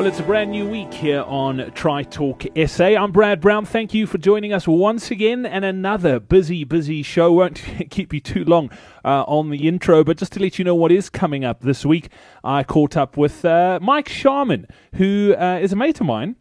Well, it's a brand new week here on Tri Talk SA. I'm Brad Brown. Thank you for joining us once again, and another busy, busy show. Won't keep you too long uh, on the intro, but just to let you know what is coming up this week, I caught up with uh, Mike Sharman, who uh, is a mate of mine.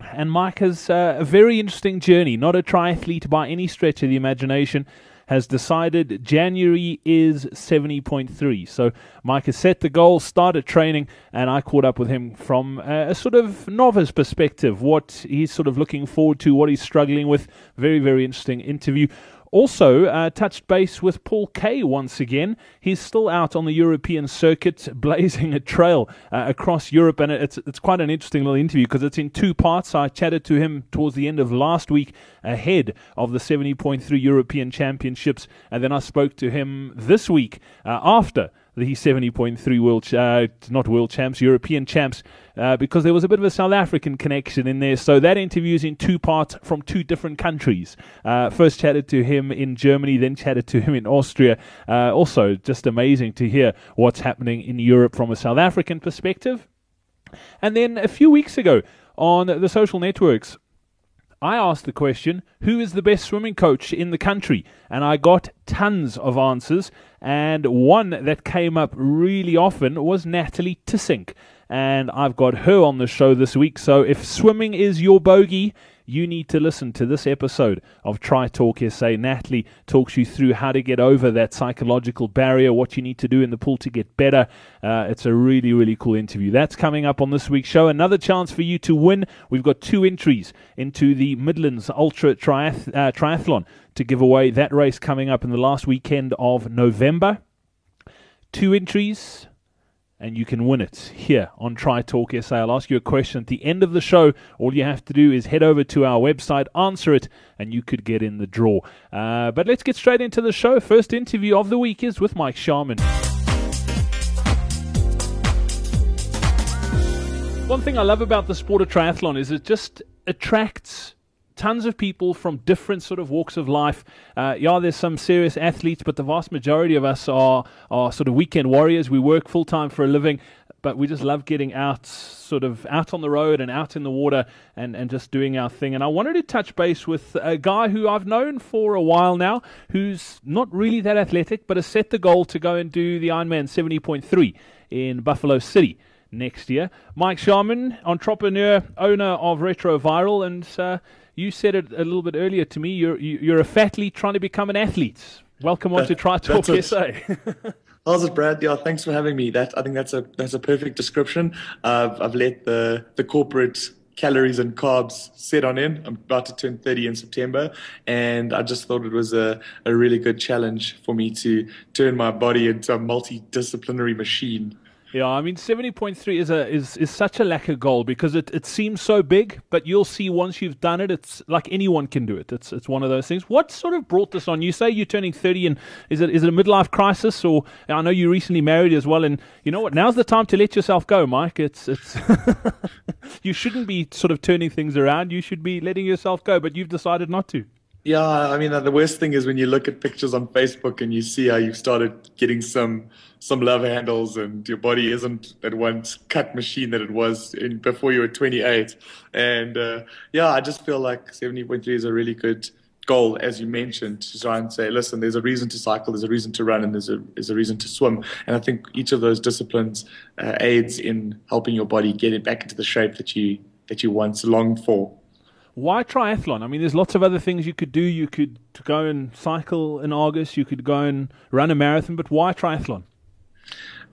And Mike has uh, a very interesting journey, not a triathlete by any stretch of the imagination has decided January is 70.3. So Mike has set the goal, started training, and I caught up with him from a, a sort of novice perspective, what he's sort of looking forward to, what he's struggling with. Very, very interesting interview. Also, uh, touched base with Paul Kaye once again. He's still out on the European circuit, blazing a trail uh, across Europe, and it's it's quite an interesting little interview because it's in two parts. I chatted to him towards the end of last week, ahead of the 70.3 European Championships, and then I spoke to him this week uh, after the 70.3 world, uh, not world champs, European champs, uh, because there was a bit of a South African connection in there. So that interview is in two parts from two different countries. Uh, first chatted to him in Germany, then chatted to him in Austria. Uh, also, just amazing to hear what's happening in Europe from a South African perspective. And then a few weeks ago on the social networks, I asked the question, who is the best swimming coach in the country? And I got tons of answers. And one that came up really often was Natalie Tissink. And I've got her on the show this week. So if swimming is your bogey, you need to listen to this episode of Tri Talk SA. Natalie talks you through how to get over that psychological barrier, what you need to do in the pool to get better. Uh, it's a really, really cool interview. That's coming up on this week's show. Another chance for you to win. We've got two entries into the Midlands Ultra Triath- uh, Triathlon to give away. That race coming up in the last weekend of November. Two entries and you can win it here on Tri Talk SA. I'll ask you a question at the end of the show. All you have to do is head over to our website, answer it, and you could get in the draw. Uh, but let's get straight into the show. First interview of the week is with Mike Sharman. One thing I love about the sport of triathlon is it just attracts tons of people from different sort of walks of life. Uh, yeah, there's some serious athletes, but the vast majority of us are are sort of weekend warriors. We work full time for a living, but we just love getting out, sort of out on the road and out in the water and, and just doing our thing. And I wanted to touch base with a guy who I've known for a while now, who's not really that athletic, but has set the goal to go and do the Ironman 70.3 in Buffalo City next year. Mike Sharman, entrepreneur, owner of Retroviral, and uh, you said it a little bit earlier to me. You're you're a fatlete trying to become an athlete. Welcome on to Tri Talk SA. How's it, Brad? Yeah, thanks for having me. That I think that's a that's a perfect description. Uh, I've let the the corporate calories and carbs set on in. I'm about to turn 30 in September, and I just thought it was a, a really good challenge for me to turn my body into a multidisciplinary machine. Yeah, I mean, seventy point three is a is, is such a lack of goal because it, it seems so big, but you'll see once you've done it, it's like anyone can do it. It's it's one of those things. What sort of brought this on? You say you're turning thirty, and is it is it a midlife crisis, or I know you recently married as well, and you know what? Now's the time to let yourself go, Mike. It's it's you shouldn't be sort of turning things around. You should be letting yourself go, but you've decided not to. Yeah, I mean, the worst thing is when you look at pictures on Facebook and you see how you've started getting some some love handles and your body isn't that once cut machine that it was in, before you were 28. And uh, yeah, I just feel like 70.3 is a really good goal, as you mentioned, to try and say, listen, there's a reason to cycle, there's a reason to run, and there's a, there's a reason to swim. And I think each of those disciplines uh, aids in helping your body get it back into the shape that you that you once longed for. Why triathlon? I mean, there's lots of other things you could do. You could go and cycle in August. You could go and run a marathon. But why triathlon?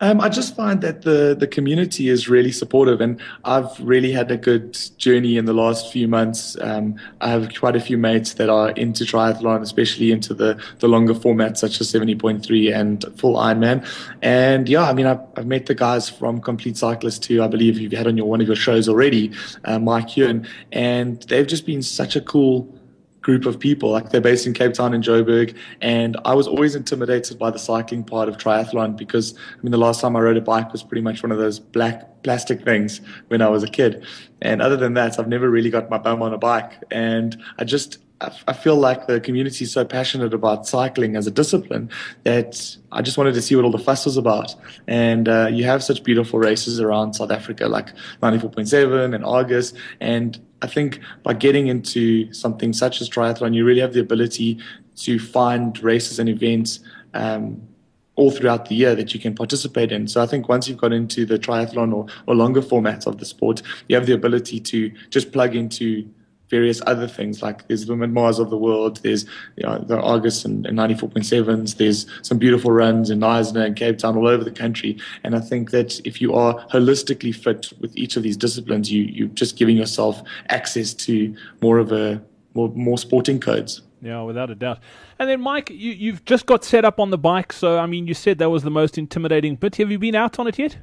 Um, I just find that the the community is really supportive, and I've really had a good journey in the last few months. Um, I have quite a few mates that are into triathlon, especially into the the longer formats such as seventy point three and full Ironman. And yeah, I mean, I've, I've, met the guys from Complete Cyclist too. I believe you've had on your one of your shows already, uh, Mike Hearn, and they've just been such a cool group of people. Like they're based in Cape Town and Joburg. And I was always intimidated by the cycling part of triathlon because I mean the last time I rode a bike was pretty much one of those black plastic things when I was a kid. And other than that, I've never really got my bum on a bike. And I just I feel like the community is so passionate about cycling as a discipline that I just wanted to see what all the fuss was about. And uh, you have such beautiful races around South Africa, like 94.7 and Argus. And I think by getting into something such as triathlon, you really have the ability to find races and events um, all throughout the year that you can participate in. So I think once you've got into the triathlon or, or longer formats of the sport, you have the ability to just plug into various other things like there's the Mars of the world, there's you know, the Argus and, and 94.7s, there's some beautiful runs in Knysna and Cape Town all over the country. And I think that if you are holistically fit with each of these disciplines, you, you're just giving yourself access to more of a more, more sporting codes. Yeah, without a doubt. And then, Mike, you, you've just got set up on the bike. So, I mean, you said that was the most intimidating bit. Have you been out on it yet?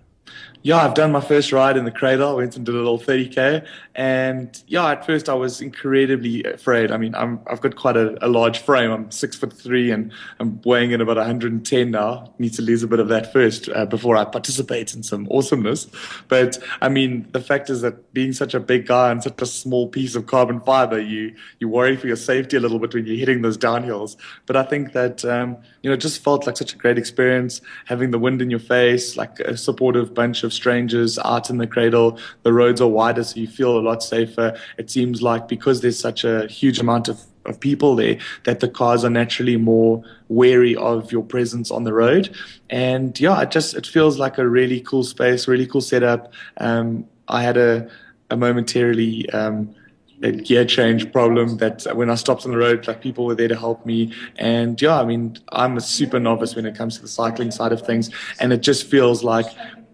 Yeah, I've done my first ride in the cradle. I went and did a little 30k, and yeah, at first I was incredibly afraid. I mean, I'm I've got quite a, a large frame. I'm six foot three, and I'm weighing in about 110 now. Need to lose a bit of that first uh, before I participate in some awesomeness. But I mean, the fact is that being such a big guy and such a small piece of carbon fiber, you you worry for your safety a little bit when you're hitting those downhills. But I think that um, you know, it just felt like such a great experience having the wind in your face, like a supportive bunch of strangers out in the cradle. The roads are wider, so you feel a lot safer. It seems like because there's such a huge amount of of people there that the cars are naturally more wary of your presence on the road and yeah it just it feels like a really cool space really cool setup um, i had a, a momentarily um, a gear change problem that when I stopped on the road, like people were there to help me. And yeah, I mean, I'm a super novice when it comes to the cycling side of things. And it just feels like,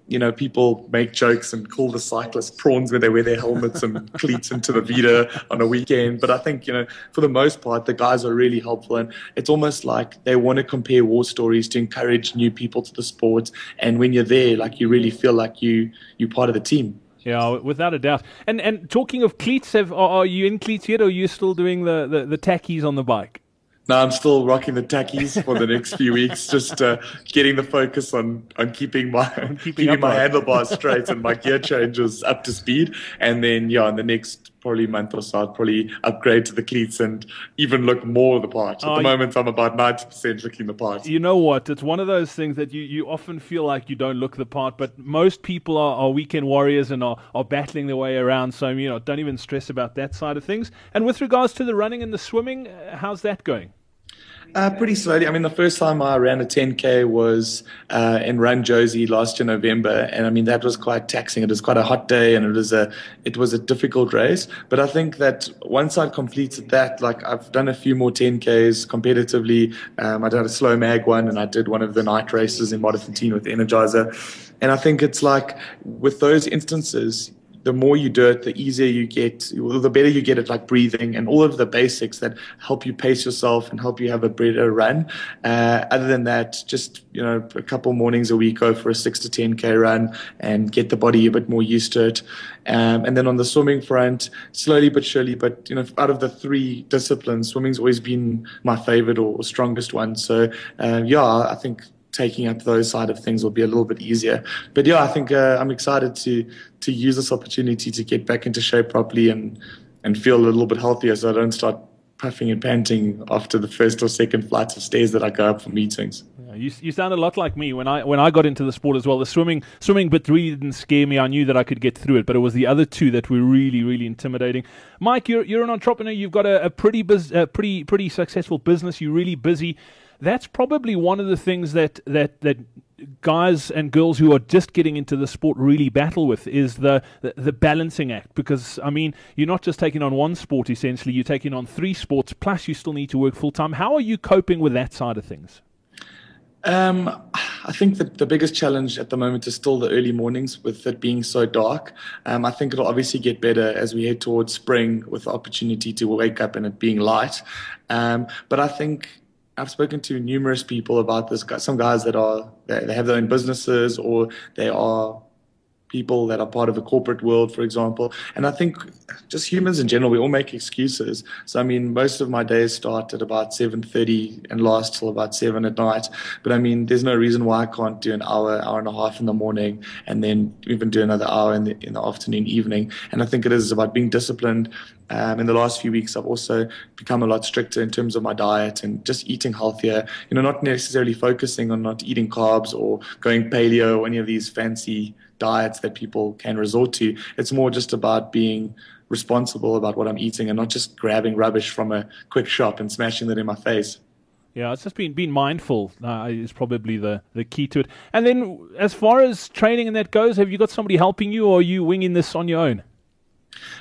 you know, people make jokes and call the cyclists prawns when they wear their helmets and cleats into the Vida on a weekend. But I think, you know, for the most part, the guys are really helpful. And it's almost like they want to compare war stories to encourage new people to the sport. And when you're there, like you really feel like you, you're part of the team. Yeah, without a doubt. And and talking of cleats, have are, you in cleats yet, or are you still doing the, the, the tackies on the bike? No, I'm still rocking the tackies for the next few weeks, just uh, getting the focus on on keeping my on keeping, keeping my handlebars straight and my gear changes up to speed. And then yeah, in the next probably month or so, I'd probably upgrade to the cleats and even look more the part. At the moment, I'm about 90% looking the part. You know what? It's one of those things that you, you often feel like you don't look the part, but most people are, are weekend warriors and are, are battling their way around. So, you know, don't even stress about that side of things. And with regards to the running and the swimming, uh, how's that going? Uh, pretty slowly. I mean, the first time I ran a 10K was uh, in Run Jozi last year November, and I mean that was quite taxing. It was quite a hot day, and it was a it was a difficult race. But I think that once I completed that, like I've done a few more 10Ks competitively. Um, I did a slow mag one, and I did one of the night races in Modderfontein with Energizer. And I think it's like with those instances, the more you do it, the easier you get, the better you get at like breathing and all of the basics that help you pace yourself and help you have a better run. Uh, other than that, just, you know, a couple mornings a week, go for a six to 10K run and get the body a bit more used to it. Um, and then on the swimming front, slowly but surely, but, you know, out of the three disciplines, swimming's always been my favorite or, strongest one. So, uh, yeah, I think taking up those side of things will be a little bit easier. But yeah, I think uh, I'm excited to to use this opportunity to get back into shape properly and and feel a little bit healthier, so I don't start puffing and panting after the first or second flights of stairs that I go up for meetings. You, you sound a lot like me when I when I got into the sport as well. The swimming swimming bit really didn't scare me. I knew that I could get through it, but it was the other two that were really really intimidating. Mike, you're you're an entrepreneur. You've got a, a pretty bus, a pretty pretty successful business. You're really busy that's probably one of the things that that that guys and girls who are just getting into the sport really battle with is the, the, the balancing act because I mean you're not just taking on one sport essentially you're taking on three sports plus you still need to work full time how are you coping with that side of things um, I think that the biggest challenge at the moment is still the early mornings with it being so dark. Um, I think it'll obviously get better as we head towards spring with the opportunity to wake up and it being light. Um, but I think I've spoken to numerous people about this. Some guys that are they have their own businesses or they are people that are part of the corporate world, for example. And I think just humans in general, we all make excuses. So I mean, most of my days start at about 7:30 and last till about seven at night. But I mean, there's no reason why I can't do an hour, hour and a half in the morning, and then even do another hour in the in the afternoon, evening. And I think it is about being disciplined. Um, in the last few weeks, I've also become a lot stricter in terms of my diet and just eating healthier. You know, not necessarily focusing on not eating carbs or going paleo or any of these fancy diets that people can resort to. It's more just about being responsible about what I'm eating and not just grabbing rubbish from a quick shop and smashing that in my face. Yeah, it's just being being mindful uh, is probably the, the key to it. And then, as far as training and that goes, have you got somebody helping you, or are you winging this on your own?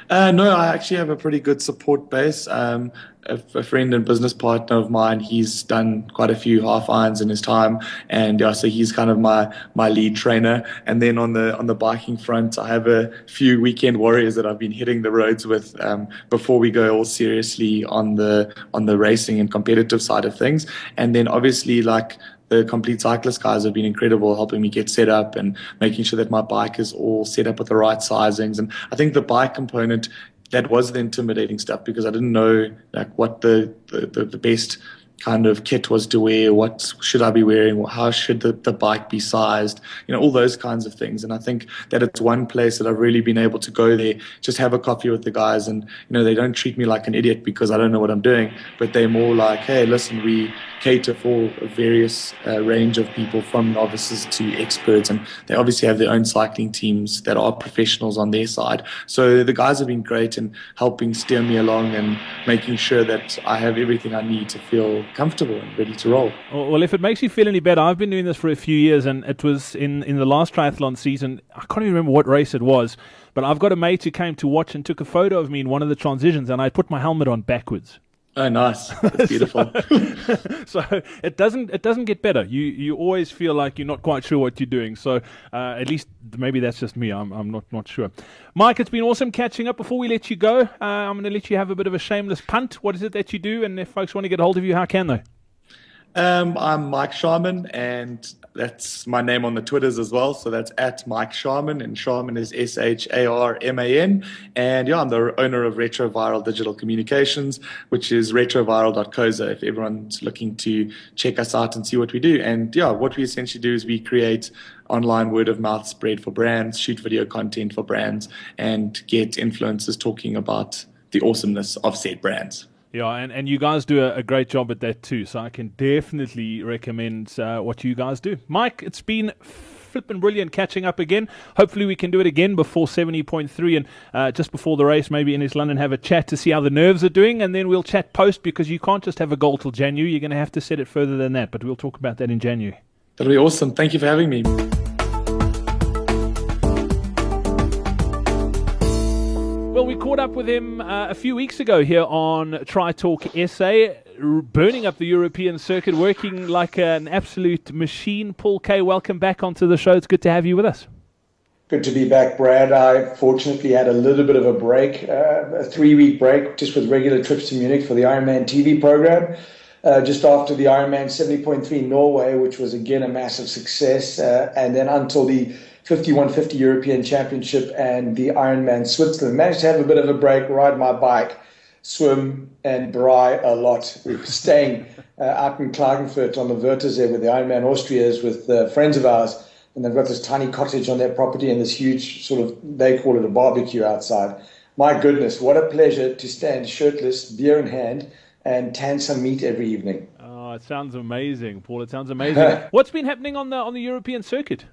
Uh, no, I actually have a pretty good support base. Um, a, a, friend and business partner of mine, he's done quite a few half irons in his time, and yeah, so he's kind of my my lead trainer. And then on the on the biking front, I have a few weekend warriors that I've been hitting the roads with um, before we go all seriously on the on the racing and competitive side of things. And then obviously like the complete cyclist guys have been incredible helping me get set up and making sure that my bike is all set up with the right sizings. And i think the bike component that was the intimidating stuff because I didn't know like what the, the, the best kind of kit was to wear, what should I be wearing, how should the, the bike be sized, you know, all those kinds of things. And I think that it's one place that I've really been able to go there, just have a coffee with the guys and, you know, they don't treat me like an idiot because I don't know what I'm doing, but they're more like, hey, listen, we cater for a various uh, range of people from novices to experts. And they obviously have their own cycling teams that are professionals on their side. So the guys have been great in helping steer me along and making sure that I have everything I need to feel comfortable and ready to roll. Oh, well, if it makes you feel any better, I've been doing this for a few years and it was in, in the last triathlon season. I can't even remember what race it was, but I've got a mate who came to watch and took a photo of me in one of the transitions and I put my helmet on backwards. Oh, nice! That's beautiful. so, so, it doesn't it doesn't get better. You you always feel like you're not quite sure what you're doing. So uh, at least maybe that's just me. I'm I'm not not sure. Mike, it's been awesome catching up. Before we let you go, uh, I'm going to let you have a bit of a shameless punt. What is it that you do? And if folks want to get a hold of you, how can they? Um, I'm Mike Sharman, and that's my name on the Twitters as well. So that's at Mike Sharman, and Sharman is S H A R M A N. And yeah, I'm the owner of Retroviral Digital Communications, which is retroviral.coza if everyone's looking to check us out and see what we do. And yeah, what we essentially do is we create online word of mouth spread for brands, shoot video content for brands, and get influencers talking about the awesomeness of said brands. Yeah, and, and you guys do a, a, great job at that too. So I can definitely recommend uh, what you guys do. Mike, it's been flipping brilliant catching up again. Hopefully, we can do it again before 70.3 and uh, just before the race, maybe in East London, have a chat to see how the nerves are doing. And then we'll chat post because you can't just have a goal till January. You're going to have to set it further than that. But we'll talk about that in January. That'll be awesome. Thank you for having me. Caught up with him uh, a few weeks ago here on Tri Talk SA, burning up the European circuit, working like an absolute machine. Paul Kaye, welcome back onto the show. It's good to have you with us. Good to be back, Brad. I fortunately had a little bit of a break, uh, a three week break, just with regular trips to Munich for the Ironman TV program. Uh, just after the Ironman 70.3 Norway, which was again a massive success, uh, and then until the 5150 European Championship and the Ironman Switzerland. Managed to have a bit of a break, ride my bike, swim, and braai a lot. We were staying uh, out in Klagenfurt on the Wörthersee with the Ironman Austrias with uh, friends of ours. And they've got this tiny cottage on their property and this huge sort of, they call it a barbecue outside. My goodness, what a pleasure to stand shirtless, beer in hand, and tan some meat every evening. Oh, it sounds amazing, Paul. It sounds amazing. What's been happening on the on the European circuit?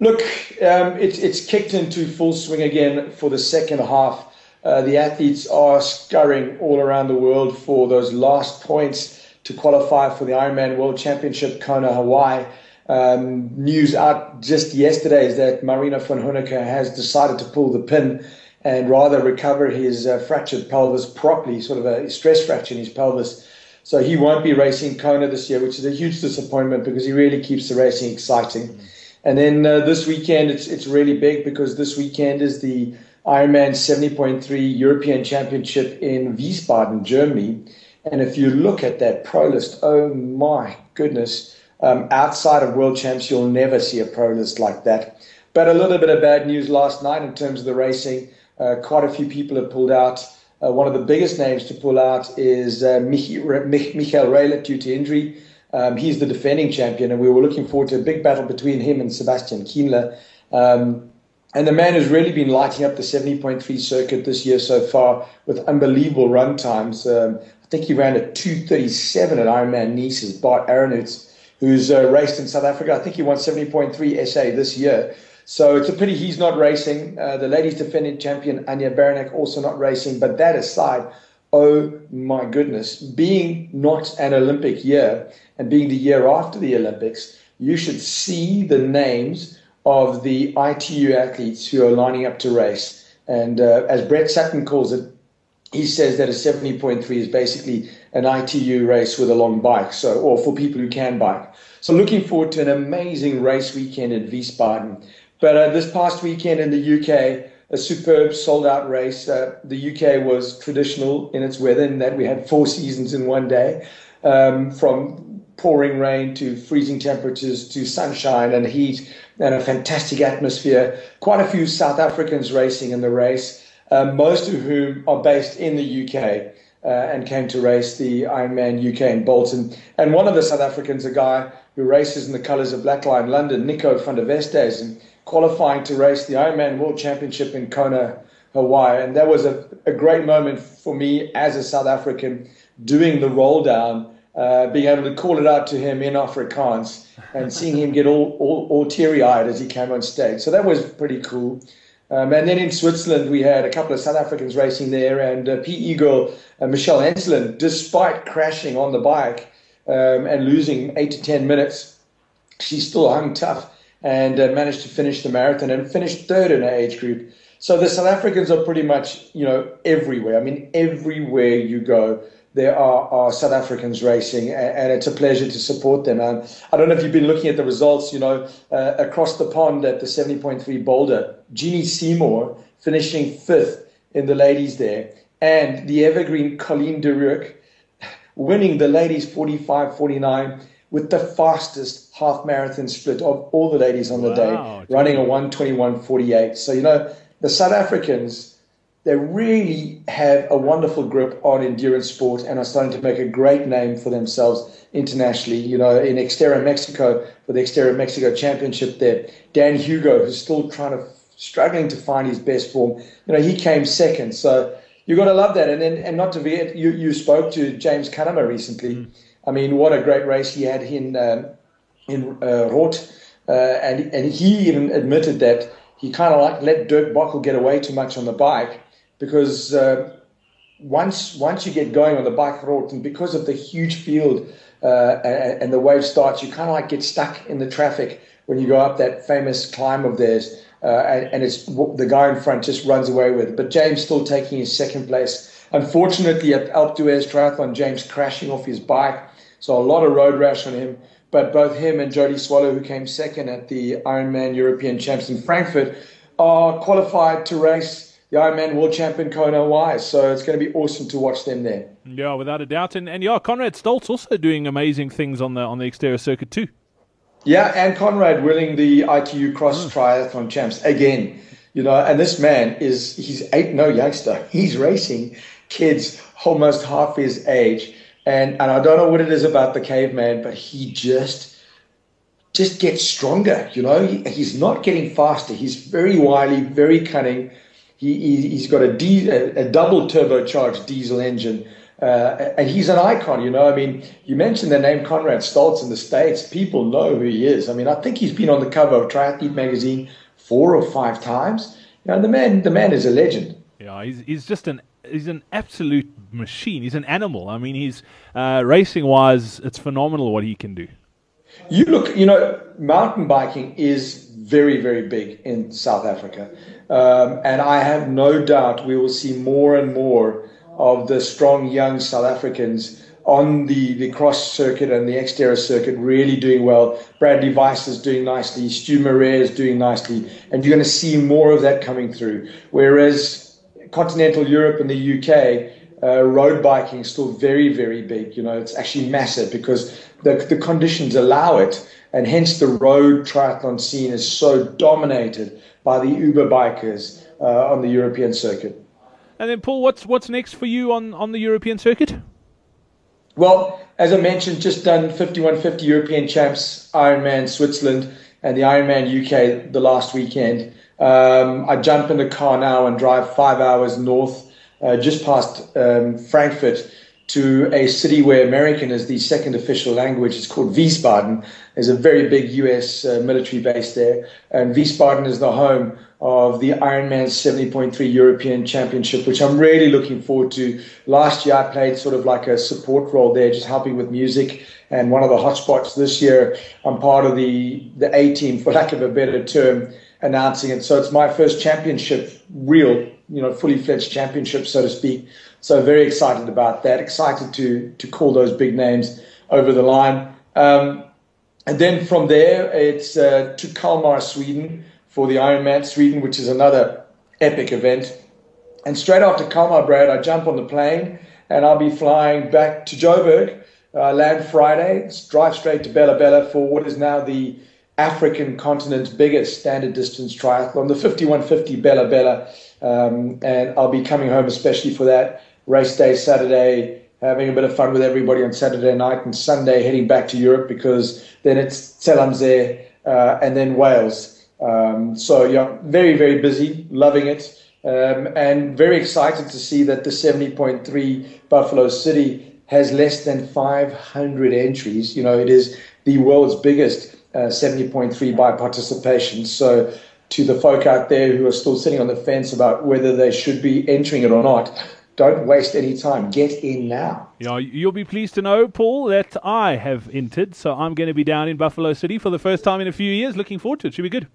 Look, um, it's it's kicked into full swing again for the second half. Uh, the athletes are scurrying all around the world for those last points to qualify for the Ironman World Championship Kona, Hawaii. Um, news out just yesterday is that Marino Vanhoenacker has decided to pull the pin and rather recover his uh, fractured pelvis properly, sort of a stress fracture in his pelvis. So he won't be racing Kona this year, which is a huge disappointment because he really keeps the racing exciting. Mm-hmm. And then uh, this weekend, it's it's really big because this weekend is the Ironman 70.3 European Championship in Wiesbaden, Germany. And if you look at that pro list, oh my goodness, um, outside of world champs, you'll never see a pro list like that. But a little bit of bad news last night in terms of the racing. Uh, quite a few people have pulled out. Uh, one of the biggest names to pull out is uh, Michael Raelert due to injury. Um, he's the defending champion, and we were looking forward to a big battle between him and Sebastian Kienle. Um, and the man has really been lighting up the 70.3 circuit this year so far with unbelievable run times. Um, I think he ran a 237 at Ironman Nice, Bart Aernouts, who's uh, raced in South Africa. I think he won 70.3 SA this year. So it's a pity he's not racing. Uh, the ladies defending champion Anja Beranek also not racing. But that aside, oh my goodness, being not an Olympic year and being the year after the Olympics, you should see the names of the ITU athletes who are lining up to race. And uh, as Brett Sutton calls it, he says that a 70.3 is basically an ITU race with a long bike, so or for people who can bike. So looking forward to an amazing race weekend in Wiesbaden. But uh, this past weekend in the UK, a superb sold out race. Uh, the UK was traditional in its weather in that we had four seasons in one day, um, from pouring rain to freezing temperatures to sunshine and heat and a fantastic atmosphere. Quite a few South Africans racing in the race, uh, most of whom are based in the UK. Uh, and came to race the Ironman UK in Bolton. And one of the South Africans, a guy who races in the colours of Black Lion London, Nico van der Westhuizen, qualifying to race the Ironman World Championship in Kona, Hawaii. And that was a, a great moment for me as a South African doing the roll down uh, being able to call it out to him in Afrikaans and seeing him get all, all, all teary eyed as he came on stage. So that was pretty cool. Um, and then in Switzerland, we had a couple of South Africans racing there, and uh, PE uh, Michelle Ensslin, despite crashing on the bike um, and losing eight to 10 minutes, she still hung tough and uh, managed to finish the marathon and finished third in her age group. So the South Africans are pretty much, you know, everywhere. I mean, everywhere you go, there are, are South Africans racing, and, and, it's a pleasure to support them. And I don't know if you've been looking at the results, you know, uh, across the pond at the 70.3 Boulder, Jeannie Seymour finishing fifth in the ladies there, and the evergreen Colleen de Reuck winning the ladies 45 49 with the fastest half marathon split of all the ladies on the wow, day, running a 121.48. So, you know, the South Africans they really have a wonderful grip on endurance sport and are starting to make a great name for themselves internationally. You know, in Xterra Mexico, for the Xterra Mexico Championship there, Dan Hugo, who's still trying to, struggling to find his best form, you know, he came second. So you've got to love that. And then, and not to forget, you, you spoke to James Cunnama recently. Mm. I mean, what a great race he had in, um, in uh. Uh, and, and he even admitted that he kind of like let Dirk Bockel get away too much on the bike because uh, once once you get going on the bike road, and because of the huge field uh, and, and, the wave starts, you kind of like get stuck in the traffic when you go up that famous climb of theirs, uh, and, and, it's the guy in front just runs away with it. But James still taking his second place. Unfortunately, at Alpe d'Huez Triathlon, James crashing off his bike, so a lot of road rash on him. But both him and Jody Swallow, who came second at the Ironman European Champs in Frankfurt, are qualified to race the Ironman World Champion Kona Wise. So it's going to be awesome to watch them there. Yeah, without a doubt. And, and yeah, Conrad Stoltz also doing amazing things on the on the Xterra circuit too. Yeah, and Conrad winning the ITU Cross mm. Triathlon Champs again. You know, and this man is he's eight no youngster. He's racing kids almost half his age. And and I don't know what it is about the caveman, but he just just gets stronger. You know, he, he's not getting faster. He's very wily, very cunning he, he's got a, di- a double turbocharged diesel engine. Uh, and he's an icon, you know. I mean, you mentioned the name Conrad Stoltz in the States. People know who he is. I mean, I think he's been on the cover of Triathlete magazine four or five times. You know, the man, the man is a legend. Yeah, he's, he's just an he's an absolute machine. He's an animal. I mean, he's uh, racing wise, it's phenomenal what he can do. You look, you know, mountain biking is very, very big in South Africa. Um, and I have no doubt we will see more and more of the strong young South Africans on the, the cross circuit and the Xterra circuit really doing well. Bradley Weiss is doing nicely. Stu Marais is doing nicely. And you're going to see more of that coming through. Whereas continental Europe and the UK, uh, road biking is still very, very big. You know, it's actually massive because the, the conditions allow it. and hence the road triathlon scene is so dominated by the Uber bikers uh, on the European circuit. And then, Paul, what's what's next for you on, on the European circuit? Well, as I mentioned, just done 5150 European Champs, Ironman Switzerland, and the Ironman UK the last weekend. Um, I jump in the car now and drive five hours north, uh, just past um, Frankfurt, to a city where American is the second official language. It's called Wiesbaden. There's a very big US uh, military base there. And Wiesbaden is the home of the Ironman 70.3 European Championship, which I'm really looking forward to. Last year, I played sort of like a support role there, just helping with music. And one of the hotspots this year, I'm part of the, the A team, for lack of a better term, announcing it. So it's my first championship, real, you know, fully fledged championship, so to speak. So very excited about that. Excited to to call those big names over the line. Um, and then from there, it's uh, to Kalmar, Sweden, for the Ironman Sweden, which is another epic event. And straight after Kalmar, Brad, I jump on the plane and I'll be flying back to Joburg, uh, land Friday, drive straight to Bela-Bela for what is now the African continent's biggest standard distance triathlon, the 5150 Bela-Bela. Um, and I'll be coming home especially for that race day Saturday, having a bit of fun with everybody on Saturday night, and Sunday heading back to Europe because then it's Zell am See uh, and then Wales. Um, so yeah, very very busy, loving it, um, and very excited to see that the 70.3 Buffalo City has less than 500 entries. You know, it is the world's biggest uh, 70.3 by participation. So to the folk out there who are still sitting on the fence about whether they should be entering it or not, don't waste any time. Get in now. Yeah, you'll be pleased to know, Paul, that I have entered. So I'm going to be down in Buffalo City for the first time in a few years. Looking forward to it. Should be good.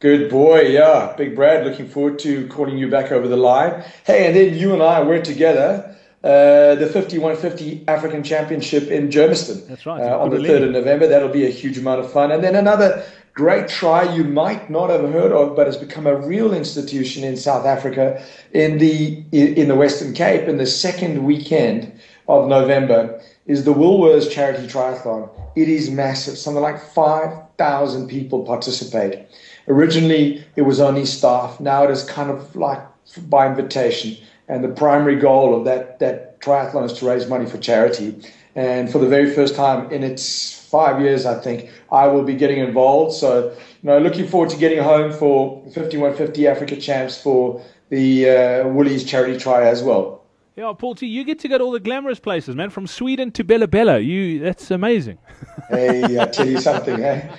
Good boy, yeah. Big Brad, looking forward to calling you back over the line. Hey, and then you and I were together uh, the 5150 African Championship in Germiston. That's right. Uh, on the 3rd of November. That'll be a huge amount of fun. And then another great try you might not have heard of, but has become a real institution in South Africa in the in the Western Cape. In the second weekend of November is the Woolworths Charity Triathlon. It is massive. Something like five thousand people participate. Originally, it was only staff. Now it is kind of like by invitation. And the primary goal of that that triathlon is to raise money for charity. And for the very first time in its five years, I think, I will be getting involved. So, you know, looking forward to getting home for 5150 Africa Champs for the uh, Woolies charity try as well. Yeah, Paul T, you get to go to all the glamorous places, man. From Sweden to Bela-Bela, you that's amazing. hey, I tell you something, eh?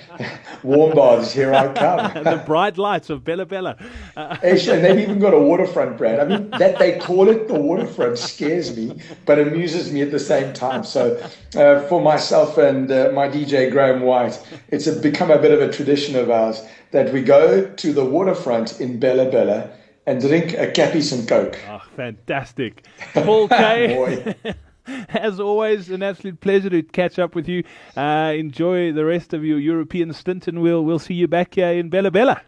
Warm baths, here I come. the bright lights of Bela-Bela. Uh, and they've even got a waterfront brand. I mean, that they call it the waterfront scares me, but amuses me at the same time. So, uh, for myself and uh, my DJ Graham White, it's a, become a bit of a tradition of ours that we go to the waterfront in Bela-Bela and drink a Klippies and Coke. Oh, fantastic. Paul Kaye. As always, an absolute pleasure to catch up with you. Uh, enjoy the rest of your European stint, and we'll we'll see you back here in Bela-Bela.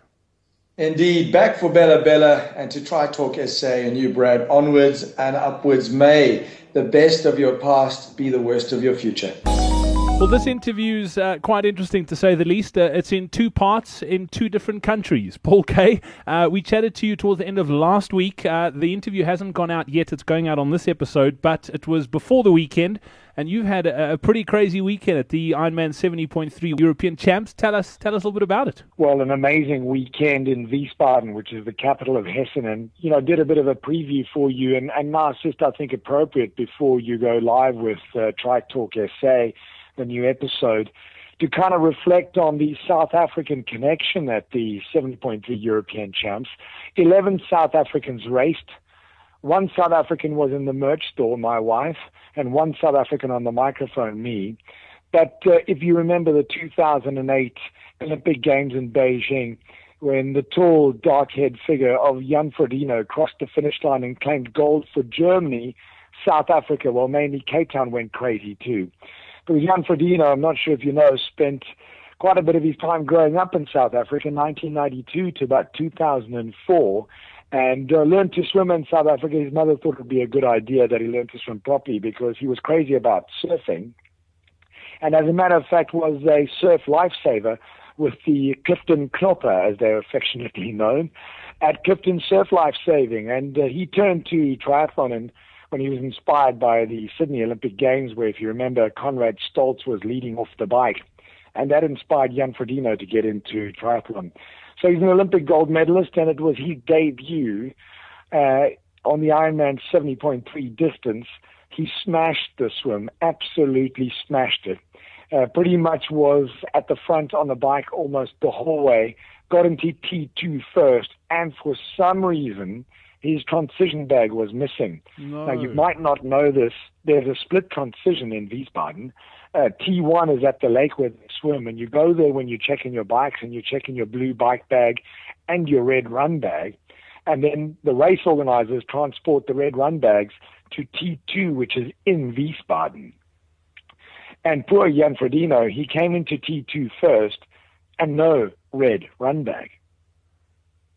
Indeed, back for Bela-Bela and to Tri Talk SA and you, Brad. Onwards and upwards. May the best of your past be the worst of your future. Well, this interview's uh, quite interesting to say the least. Uh, it's in two parts in two different countries. Paul Kaye, uh, we chatted to you towards the end of last week. Uh, the interview hasn't gone out yet. It's going out on this episode, but it was before the weekend, and you've had a, a pretty crazy weekend at the Ironman 70.3 European Champs. Tell us, tell us a little bit about it. Well, an amazing weekend in Wiesbaden, which is the capital of Hessen, and you know, did a bit of a preview for you, and, and now it's just I think appropriate before you go live with uh, Tri Talk SA the new episode, to kind of reflect on the South African connection at the 7.3 European Champs. 11 South Africans raced. One South African was in the merch store, my wife, and one South African on the microphone, me. But uh, if you remember the 2008 Olympic Games in Beijing, when the tall, dark-haired figure of Jan Frodeno crossed the finish line and claimed gold for Germany, South Africa, well, mainly Cape Town, went crazy too. Because Jan Frodeno, I'm not sure if you know, spent quite a bit of his time growing up in South Africa, 1992 to about 2004, and uh, learned to swim in South Africa. His mother thought it would be a good idea that he learned to swim properly because he was crazy about surfing. and as a matter of fact was a surf lifesaver with the Clifton Knopper, as they're affectionately known, at Clifton Surf Life Saving. And uh, he turned to triathlon and when he was inspired by the Sydney Olympic Games, where, if you remember, Conrad Stoltz was leading off the bike. And that inspired Jan Frodeno to get into triathlon. So he's an Olympic gold medalist, and it was his debut uh, on the Ironman 70.3 distance. He smashed the swim, absolutely smashed it. Uh, pretty much was at the front on the bike almost the whole way, got into T2 first, and for some reason, his transition bag was missing. No. Now, you might not know this. There's a split transition in Wiesbaden. Uh, T1 is at the lake where they swim, and you go there when you're checking your bikes and you're checking your blue bike bag and your red run bag. And then the race organizers transport the red run bags to T2, which is in Wiesbaden. And poor Jan Frodeno, he came into T2 first and no red run bag.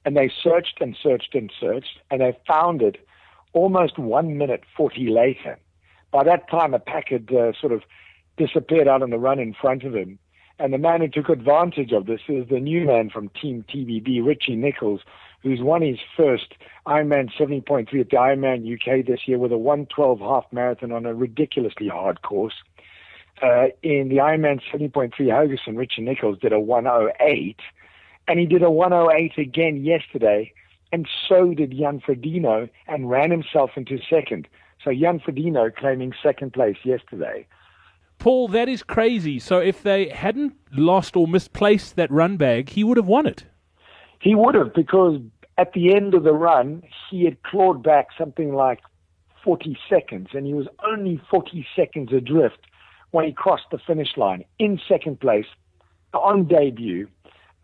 And they searched and searched and searched, and they found it almost one minute 40 later. By that time, a pack had uh, sort of disappeared out on the run in front of him. And the man who took advantage of this is the new man from Team TBB, Richie Nichols, who's won his first Ironman 70.3 at the Ironman UK this year with a 112 half marathon on a ridiculously hard course. Uh, in the Ironman 70.3 Haugesund, Richie Nichols did a 108 and he did a 108 again yesterday, and so did Jan Frodeno, and ran himself into second. So Jan Frodeno claiming second place yesterday. Paul, that is crazy. So if they hadn't lost or misplaced that run bag, he would have won it. He would have, because at the end of the run, he had clawed back something like 40 seconds, and he was only 40 seconds adrift when he crossed the finish line in second place on debut.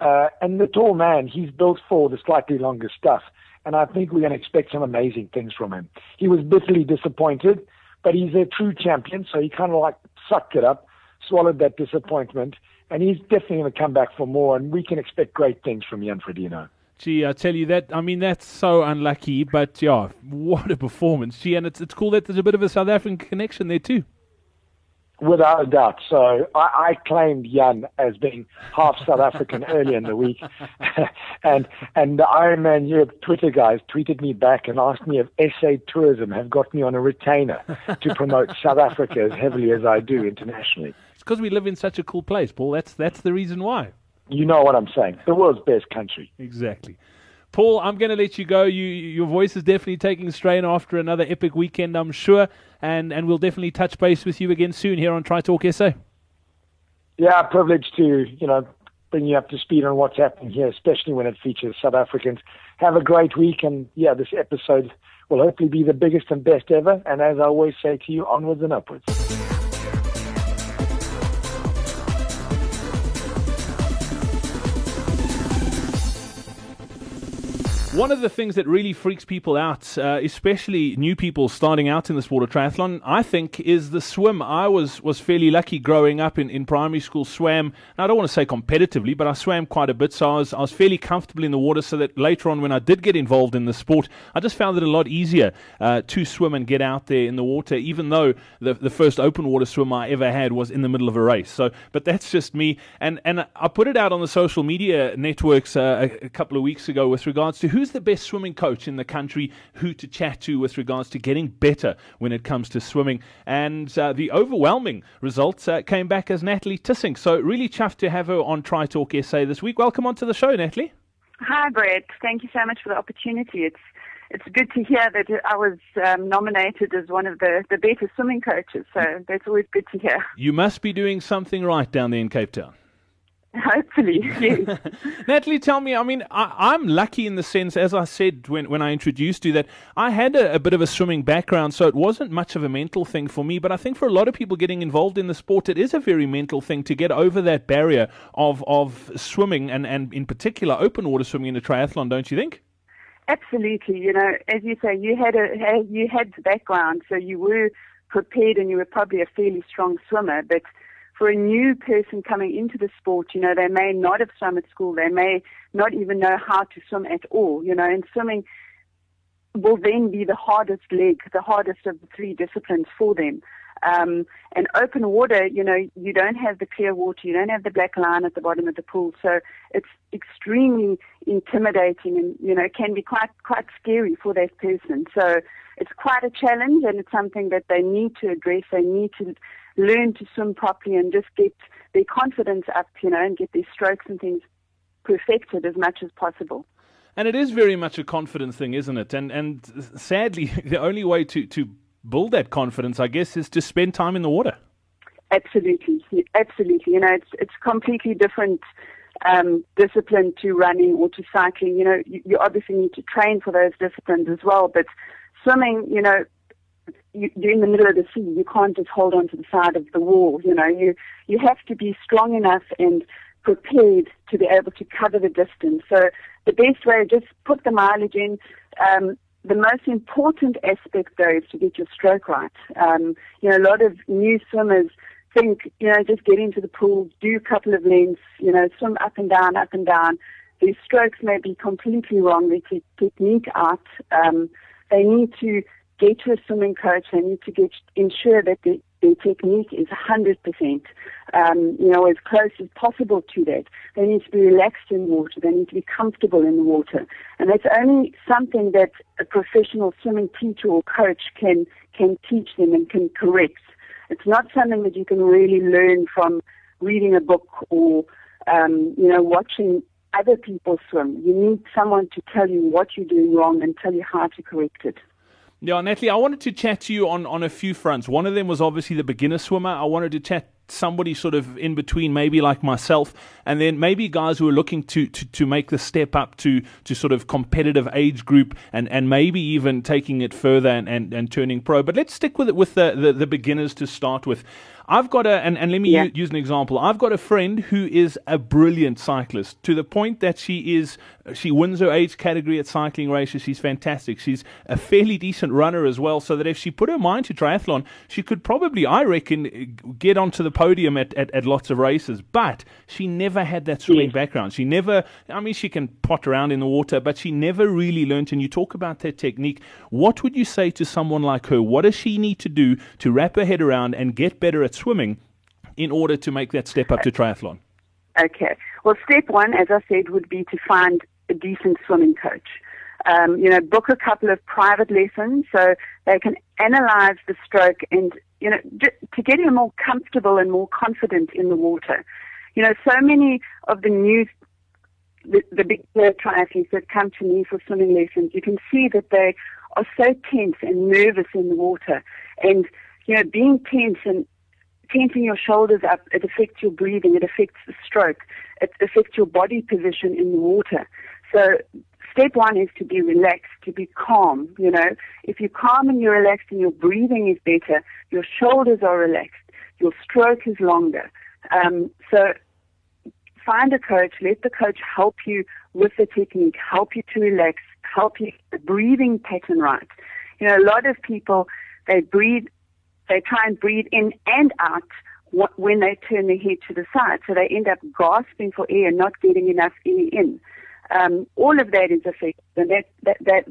Uh, and the tall man, he's built for the slightly longer stuff. And I think we're going to expect some amazing things from him. He was bitterly disappointed, but he's a true champion, so he kind of like sucked it up, swallowed that disappointment, and he's definitely going to come back for more, and we can expect great things from Jan Frodeno. Gee, I tell you that. I mean, that's so unlucky, but yeah, what a performance. Gee, and it's it's cool that there's a bit of a South African connection there too. Without a doubt. So I, I claimed Jan as being half South African earlier in the week. and and the Ironman Europe Twitter guys tweeted me back and asked me if SA Tourism have got me on a retainer to promote South Africa as heavily as I do internationally. It's because we live in such a cool place, Paul. That's that's the reason why. You know what I'm saying. The world's best country. Exactly. Paul, I'm going to let you go. You, your voice is definitely taking strain after another epic weekend, I'm sure, and and we'll definitely touch base with you again soon here on Tri Talk SA. Yeah, privileged to you know bring you up to speed on what's happening here, especially when it features South Africans. Have a great week, and yeah, this episode will hopefully be the biggest and best ever. And as I always say to you, onwards and upwards. One of the things that really freaks people out, uh, especially new people starting out in the sport of triathlon, I think, is the swim. I was, was fairly lucky growing up in, in primary school, swam, I don't want to say competitively, but I swam quite a bit, so I was, I was fairly comfortable in the water so that later on when I did get involved in the sport, I just found it a lot easier uh, to swim and get out there in the water, even though the, the first open water swim I ever had was in the middle of a race. So, but that's just me. And, and I put it out on the social media networks uh, a, a couple of weeks ago with regards to who the best swimming coach in the country who to chat to with regards to getting better when it comes to swimming. And uh, the overwhelming results uh, came back as Natalie Tissink. So really chuffed to have her on Tri Talk SA this week. Welcome onto the show, Natalie. Hi, Brett. Thank you so much for the opportunity. It's it's good to hear that I was um, nominated as one of the, the better swimming coaches. So that's always good to hear. You must be doing something right down there in Cape Town. Hopefully, yes. Natalie, tell me, I mean, I, am lucky in the sense, as I said when, when I introduced you, that I had a, a, bit of a swimming background, so it wasn't much of a mental thing for me. But I think for a lot of people getting involved in the sport, it is a very mental thing to get over that barrier of, of swimming and, and, in particular, open water swimming in a triathlon, don't you think? Absolutely. You know, as you say, you had a you had the background, so you were prepared and you were probably a fairly strong swimmer, but for a new person coming into the sport, you know, they may not have swum at school, they may not even know how to swim at all, you know, and swimming will then be the hardest leg, the hardest of the three disciplines for them. Um, and open water, you know, you don't have the clear water, you don't have the black line at the bottom of the pool, so it's extremely intimidating and you know can be quite quite scary for that person. So it's quite a challenge, and it's something that they need to address. They need to learn to swim properly and just get their confidence up, you know, and get their strokes and things perfected as much as possible. And it is very much a confidence thing, isn't it? And and sadly, the only way to, to build that confidence, I guess, is to spend time in the water. Absolutely, absolutely. You know, it's it's completely different um, discipline to running or to cycling. You know, you, you obviously need to train for those disciplines as well. But swimming, you know, you, you're in the middle of the sea. You can't just hold on to the side of the wall. You know, you you have to be strong enough and prepared to be able to cover the distance. So the best way, just put the mileage in. Um, the most important aspect, though, is to get your stroke right. Um, you know, a lot of new swimmers think, you know, just get into the pool, do a couple of lengths, you know, swim up and down, up and down. Their strokes may be completely wrong, their te- technique out. Um, they need to get to a swimming coach. They need to get ensure that the, their technique is 100%, um, you know, as close as possible to that. They need to be relaxed in water. They need to be comfortable in the water. And that's only something that a professional swimming teacher or coach can, can teach them and can correct. It's not something that you can really learn from reading a book or, um, you know, watching other people swim. You need someone to tell you what you're doing wrong and tell you how to correct it. Yeah, Natalie, I wanted to chat to you on, on a few fronts. One of them was obviously the beginner swimmer. I wanted to chat somebody sort of in between, maybe like myself, and then maybe guys who are looking to, to, to make the step up to, to sort of competitive age group and, and maybe even taking it further and, and, and turning pro. But let's stick with it with the, the, the beginners to start with. I've got a, and, and let me yeah. use, use an example. I've got a friend who is a brilliant cyclist to the point that she is, she wins her age category at cycling races. She's fantastic. She's a fairly decent runner as well. So that if she put her mind to triathlon, she could probably, I reckon, eh, get onto the podium at, at, at lots of races. But she never had that swimming yeah. background. She never, I mean, she can pot around in the water, but she never really learned. And you talk about that technique. What would you say to someone like her? What does she need to do to wrap her head around and get better at swimming in order to make that step up to triathlon? Okay. Well, step one, as I said, would be to find a decent swimming coach. Um, you know, book a couple of private lessons so they can analyze the stroke and, you know, to get you more comfortable and more confident in the water. You know, so many of the new, the, the big triathletes that come to me for swimming lessons, you can see that they are so tense and nervous in the water. And, you know, being tense and tensing your shoulders up, it affects your breathing, it affects the stroke, it affects your body position in the water. So step one is to be relaxed, to be calm, you know. If you're calm and you're relaxed and your breathing is better, your shoulders are relaxed, your stroke is longer. Um, so find a coach, let the coach help you with the technique, help you to relax, help you the breathing pattern right. You know, a lot of people, they breathe they try and breathe in and out when they turn their head to the side. So they end up gasping for air and not getting enough air in. Um, all of that is affected. And that, that, that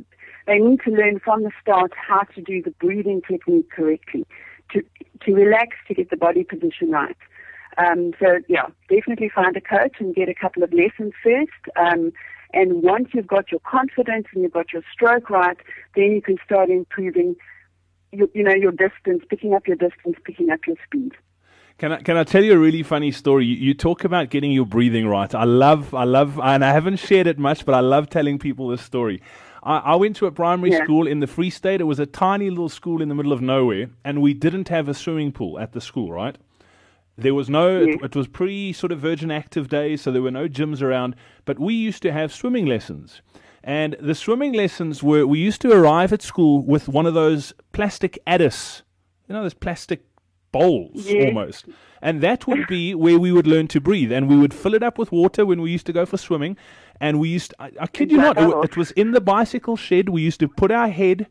they need to learn from the start how to do the breathing technique correctly, to, to relax, to get the body position right. Um, so yeah, definitely find a coach and get a couple of lessons first. Um, and once you've got your confidence and you've got your stroke right, then you can start improving you, you know, your distance, picking up your distance, picking up your speed. Can I, can I tell you a really funny story? You, you, talk about getting your breathing right. I love, I love, and I haven't shared it much, but I love telling people this story. I, I went to a primary yeah. school in the Free State. It was a tiny little school in the middle of nowhere, and we didn't have a swimming pool at the school, right? There was no, yeah. it, it was pre sort of Virgin Active days, so there were no gyms around, but we used to have swimming lessons. And the swimming lessons were we used to arrive at school with one of those plastic addis, you know, those plastic bowls almost. And that would be where we would learn to breathe. And we would fill it up with water when we used to go for swimming. And we used, I, I kid you not, it, it was in the bicycle shed. We used to put our head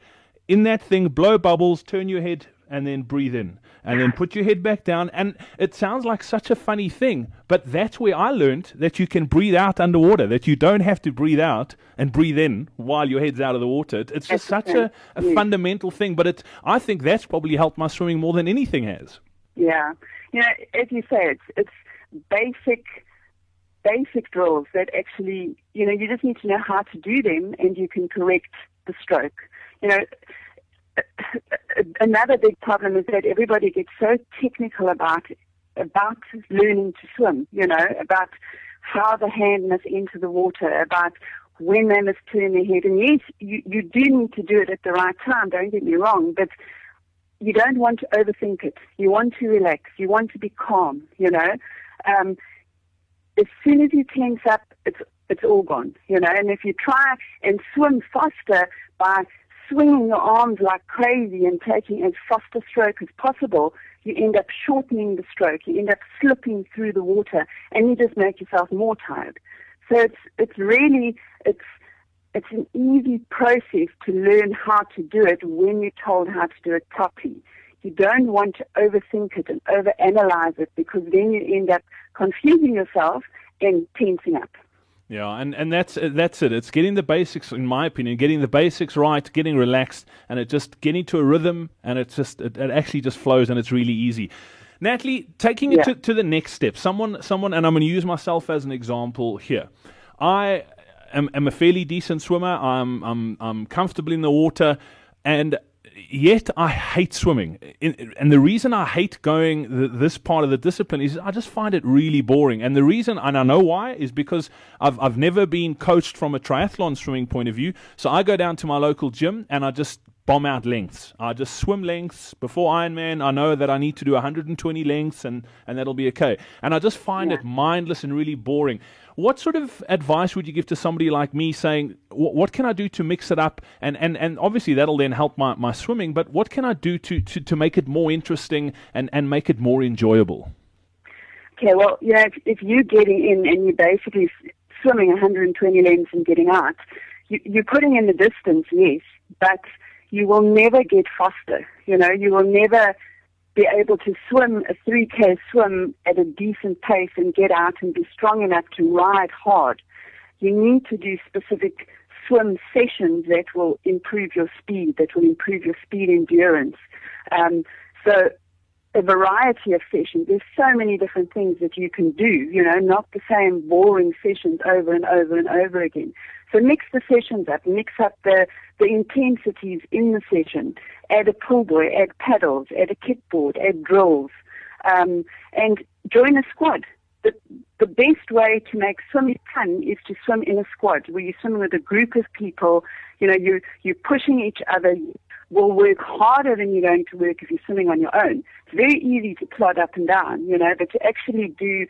in that thing, blow bubbles, turn your head and then breathe in and then put your head back down. And it sounds like such a funny thing, but that's where I learned that you can breathe out underwater, that you don't have to breathe out and breathe in while your head's out of the water. It's just such a, a fundamental thing, but it, I think that's probably helped my swimming more than anything has. Yeah. You know, as you say, it's, it's basic basic drills that actually, you know, you just need to know how to do them and you can correct the stroke. You know, another big problem is that everybody gets so technical about about learning to swim. You know, about how the hand must enter the water, about when they must turn their head. And yes, you, you do need to do it at the right time. Don't get me wrong, but you don't want to overthink it. You want to relax. You want to be calm. You know, um, as soon as you tense up, it's it's all gone. You know, and if you try and swim faster by swinging your arms like crazy and taking as fast a stroke as possible, you end up shortening the stroke. You end up slipping through the water, and you just make yourself more tired. So it's it's really it's it's an easy process to learn how to do it when you're told how to do it properly. You don't want to overthink it and overanalyze it because then you end up confusing yourself and tensing up. Yeah, and, and that's uh, that's it. It's getting the basics, in my opinion, getting the basics right, getting relaxed, and it just getting to a rhythm, and it just it, it actually just flows, and it's really easy. Natalie, taking it to, to the next step. Someone, someone, and I'm going to use myself as an example here. I am, am a fairly decent swimmer. I'm I'm I'm comfortable in the water, and yet I hate swimming. and the reason I hate going this part of the discipline is I just find it really boring. And the reason, and I know why, is because I've, I've never been coached from a triathlon swimming point of view. So I go down to my local gym and I just bomb out lengths. I just swim lengths before Ironman. I know that I need to do 120 lengths and, and that'll be okay. And I just find yeah. it mindless and really boring. What sort of advice would you give to somebody like me saying, what can I do to mix it up? And, and, and obviously that'll then help my, my swimming, but what can I do to, to, to make it more interesting and, and make it more enjoyable? Okay, well, you know, if, if you're getting in and you're basically swimming 120 lengths and getting out, you, you're putting in the distance, yes, but you will never get faster. You know, you will never be able to swim a 3K swim at a decent pace and get out and be strong enough to ride hard. You need to do specific swim sessions that will improve your speed, that will improve your speed endurance. Um, so a variety of sessions. There's so many different things that you can do, you know, not the same boring sessions over and over and over again. So mix the sessions up, mix up the, the intensities in the session, add a pull buoy, add paddles, add a kickboard, add drills, um, and join a squad. The, the best way to make swimming fun is to swim in a squad where you're swimming with a group of people, you know, you, you're pushing each other, will work harder than you're going to work if you're swimming on your own. It's very easy to plod up and down, you know, but to actually do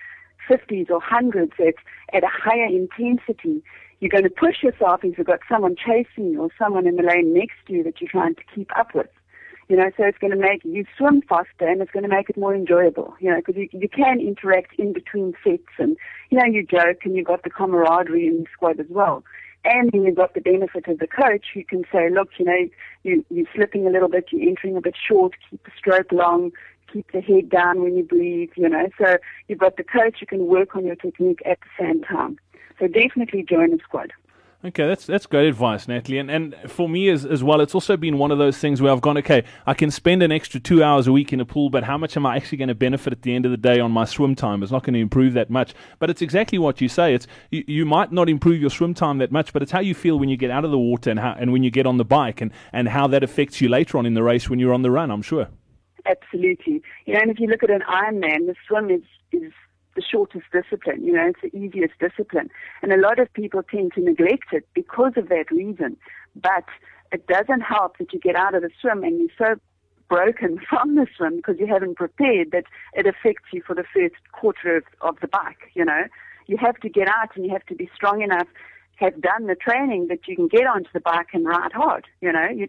50s or 100s at, at a higher intensity, you're going to push yourself if you've got someone chasing you or someone in the lane next to you that you're trying to keep up with. You know, so it's going to make you swim faster and it's going to make it more enjoyable, you know, because you, you can interact in between sets and, you know, you joke and you've got the camaraderie in the squad as well. And then you've got the benefit of the coach who can say, look, you know, you, you're slipping a little bit, you're entering a bit short, keep the stroke long, keep the head down when you breathe, you know. So you've got the coach who can work on your technique at the same time. So definitely join the squad. Okay, that's that's great advice, Natalie. And and for me as as well, it's also been one of those things where I've gone, okay, I can spend an extra two hours a week in a pool, but how much am I actually going to benefit at the end of the day on my swim time? It's not going to improve that much. But it's exactly what you say. It's you, you might not improve your swim time that much, but it's how you feel when you get out of the water and how and when you get on the bike and and how that affects you later on in the race when you're on the run. I'm sure. Absolutely. You know, and if you look at an Ironman, the swim is is the shortest discipline. You know, it's the easiest discipline. And a lot of people tend to neglect it because of that reason. But it doesn't help that you get out of the swim and you're so broken from the swim because you haven't prepared that it affects you for the first quarter of, of the bike, you know. You have to get out and you have to be strong enough, have done the training that you can get onto the bike and ride hard, you know. You,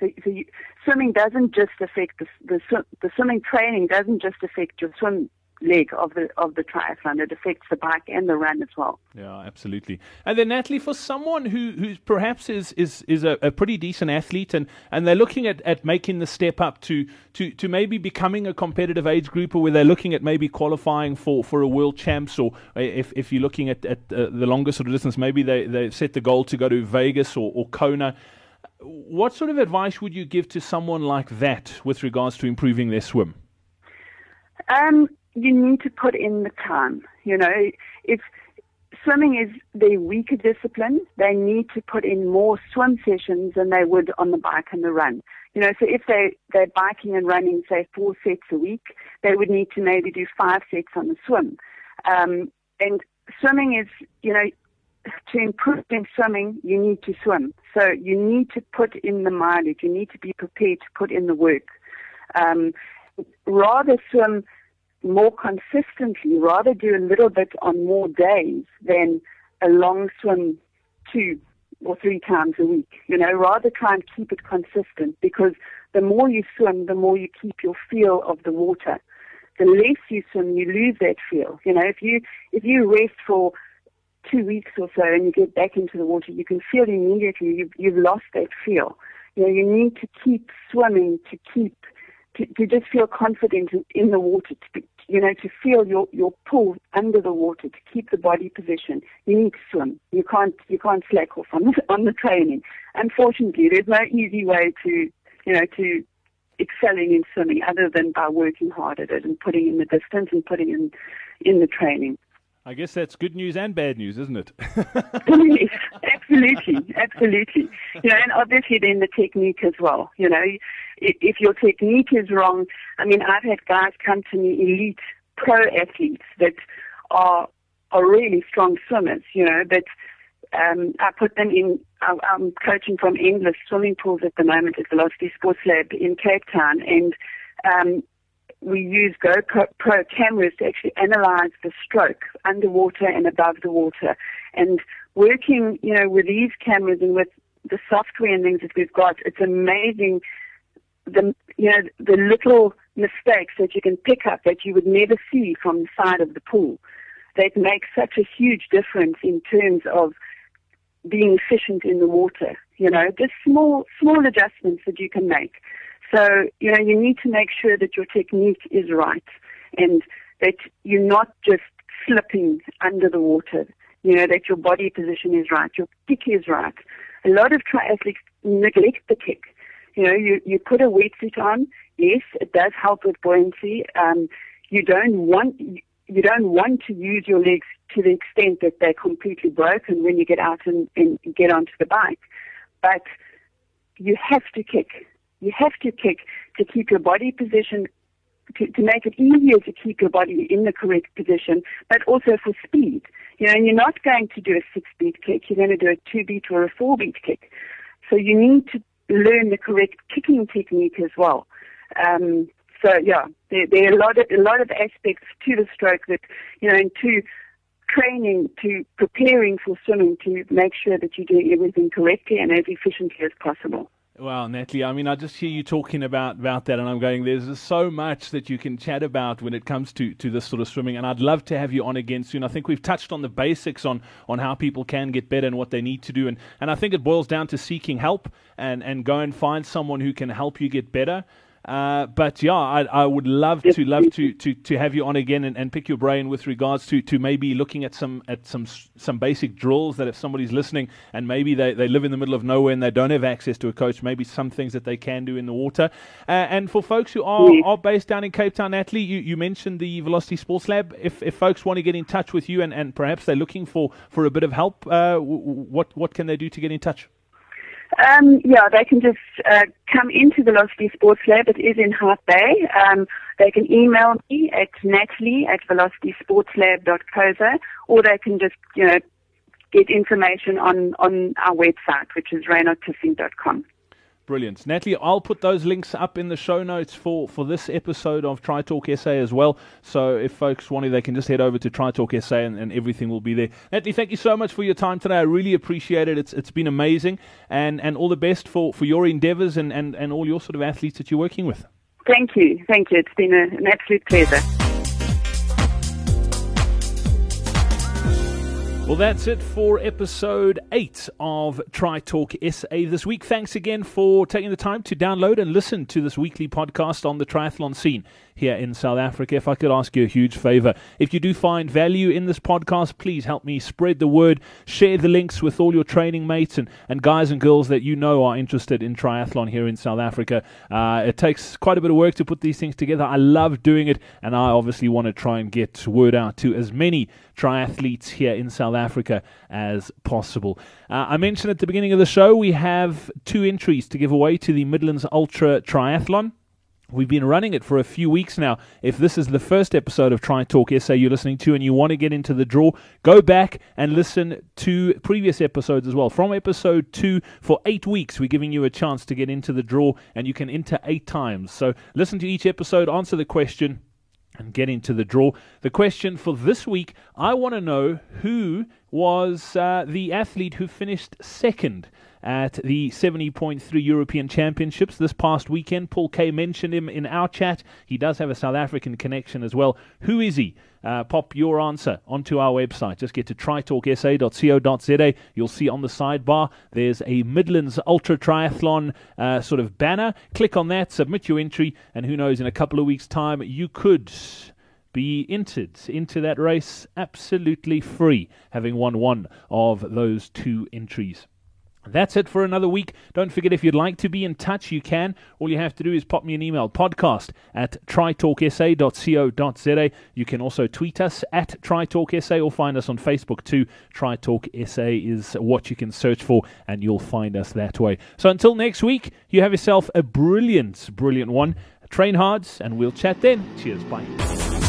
so, so you, swimming doesn't just affect the, the, the swimming training doesn't just affect your swim leg of the of the triathlon. It affects the bike and the run as well. Yeah, absolutely. And then Natalie, for someone who who perhaps is is is a, a, pretty decent athlete and, and they're looking at, at making the step up to, to to maybe becoming a competitive age group, or where they're looking at maybe qualifying for, for a world champs, or if if you're looking at, at uh, the longer sort of distance, maybe they they set the goal to go to Vegas or, or Kona. What sort of advice would you give to someone like that with regards to improving their swim? Um, you need to put in the time. You know, if swimming is their weaker discipline, they need to put in more swim sessions than they would on the bike and the run. You know, so if they, they're biking and running, say, four sets a week, they would need to maybe do five sets on the swim. Um, and swimming is, you know, to improve in swimming, you need to swim. So you need to put in the mileage. You need to be prepared to put in the work. Um, rather swim more consistently, rather do a little bit on more days than a long swim two or three times a week. You know, rather try and keep it consistent because the more you swim, the more you keep your feel of the water. The less you swim, you lose that feel. You know, if you if you rest for two weeks or so and you get back into the water, you can feel immediately you've, you've lost that feel. You know, you need to keep swimming to keep to, to just feel confident in, in the water, to be, you know, to feel your, your pull under the water, to keep the body position. You need to swim. You can't, you can't slack off on the, on the training. Unfortunately, there's no easy way to, you know, to excelling in swimming other than by working hard at it and putting in the distance and putting in, in the training. I guess that's good news and bad news, isn't it? yes, absolutely, absolutely. You know, and obviously then the technique as well. You know, if, your technique is wrong, I mean, I've had guys come to me, elite pro athletes that are are really strong swimmers. You know, but um, I put them in. I'm coaching from endless swimming pools at the moment at Velocity Sports Lab in Cape Town, and um, we use GoPro cameras to actually analyze the stroke underwater and above the water. And working, you know, with these cameras and with the software and things that we've got, it's amazing the, you know, the little mistakes that you can pick up that you would never see from the side of the pool that make such a huge difference in terms of being efficient in the water. You know, just small, small adjustments that you can make. So, you know, you need to make sure that your technique is right and that you're not just slipping under the water, you know, that your body position is right, your kick is right. A lot of triathletes neglect the kick. You know, you, you put a wetsuit on, yes, it does help with buoyancy. Um, you don't want, you don't want to use your legs to the extent that they're completely broken when you get out and, and get onto the bike. But you have to kick. You have to kick to keep your body position, to, to make it easier to keep your body in the correct position, but also for speed. You know, and you're not going to do a six beat kick, you're going to do a two beat or a four beat kick. So you need to learn the correct kicking technique as well. Um, so yeah, there, there, are a lot of a lot of aspects to the stroke that you know, and to training, to preparing for swimming, to make sure that you're doing everything correctly and as efficiently as possible. Well, Natalie, I mean, I just hear you talking about, about that, and I'm going, there's so much that you can chat about when it comes to, to this sort of swimming, and I'd love to have you on again soon. I think we've touched on the basics on, on how people can get better and what they need to do, and, and I think it boils down to seeking help and, and go and find someone who can help you get better. Uh, but yeah, I, I, would love to love to, to, to have you on again and, and pick your brain with regards to, to maybe looking at some at some some basic drills that if somebody's listening and maybe they, they live in the middle of nowhere and they don't have access to a coach, maybe some things that they can do in the water. Uh, and for folks who are, are based down in Cape Town, Natalie, you, you mentioned the Velocity Sports Lab. If if folks want to get in touch with you and, and perhaps they're looking for, for a bit of help, uh, what what can they do to get in touch? Um, yeah, they can just uh, come into Velocity Sports Lab. It is in Hout Bay. Um, they can email me at natalie at velocitysportslab.coza or they can just, you know, get information on, on our website, which is raynardtissink.com. Brilliant. Natalie, I'll put those links up in the show notes for, for this episode of Tri Talk SA as well. So if folks want to, they can just head over to Tri Talk SA and, and everything will be there. Natalie, thank you so much for your time today. I really appreciate it. It's It's been amazing. And, and all the best for, for your endeavors and, and, and all your sort of athletes that you're working with. Thank you. Thank you. It's been a, an absolute pleasure. Well, that's it for episode 8 of Tri Talk SA this week. Thanks again for taking the time to download and listen to this weekly podcast on the triathlon scene here in South Africa. If I could ask you a huge favor, if you do find value in this podcast, please help me spread the word, share the links with all your training mates and, and guys and girls that you know are interested in triathlon here in South Africa. Uh, it takes quite a bit of work to put these things together. I love doing it, and I obviously want to try and get word out to as many triathletes here in South Africa as possible. Uh, I mentioned at the beginning of the show we have two entries to give away to the Midlands Ultra Triathlon. We've been running it for a few weeks now. If this is the first episode of Tri Talk SA you're listening to and you want to get into the draw, go back and listen to previous episodes as well. From episode two, for eight weeks, we're giving you a chance to get into the draw and you can enter eight times. So listen to each episode, answer the question, and get into the draw. The question for this week I want to know who was uh, the athlete who finished second at the 70.3 European Championships this past weekend. Paul Kaye mentioned him in our chat. He does have a South African connection as well. Who is he? Uh, pop your answer onto our website. Just get to tritalksa.co.za. You'll see on the sidebar there's a Midlands Ultra Triathlon uh, sort of banner. Click on that, submit your entry, and who knows, in a couple of weeks' time, you could be entered into that race absolutely free, having won one of those two entries. That's it for another week. Don't forget, if you'd like to be in touch, you can. All you have to do is pop me an email, podcast at tritalksa.co.za. You can also tweet us at tritalksa or find us on Facebook too. TriTalkSA is what you can search for, and you'll find us that way. So until next week, you have yourself a brilliant, brilliant one. Train hard, and we'll chat then. Cheers. Bye.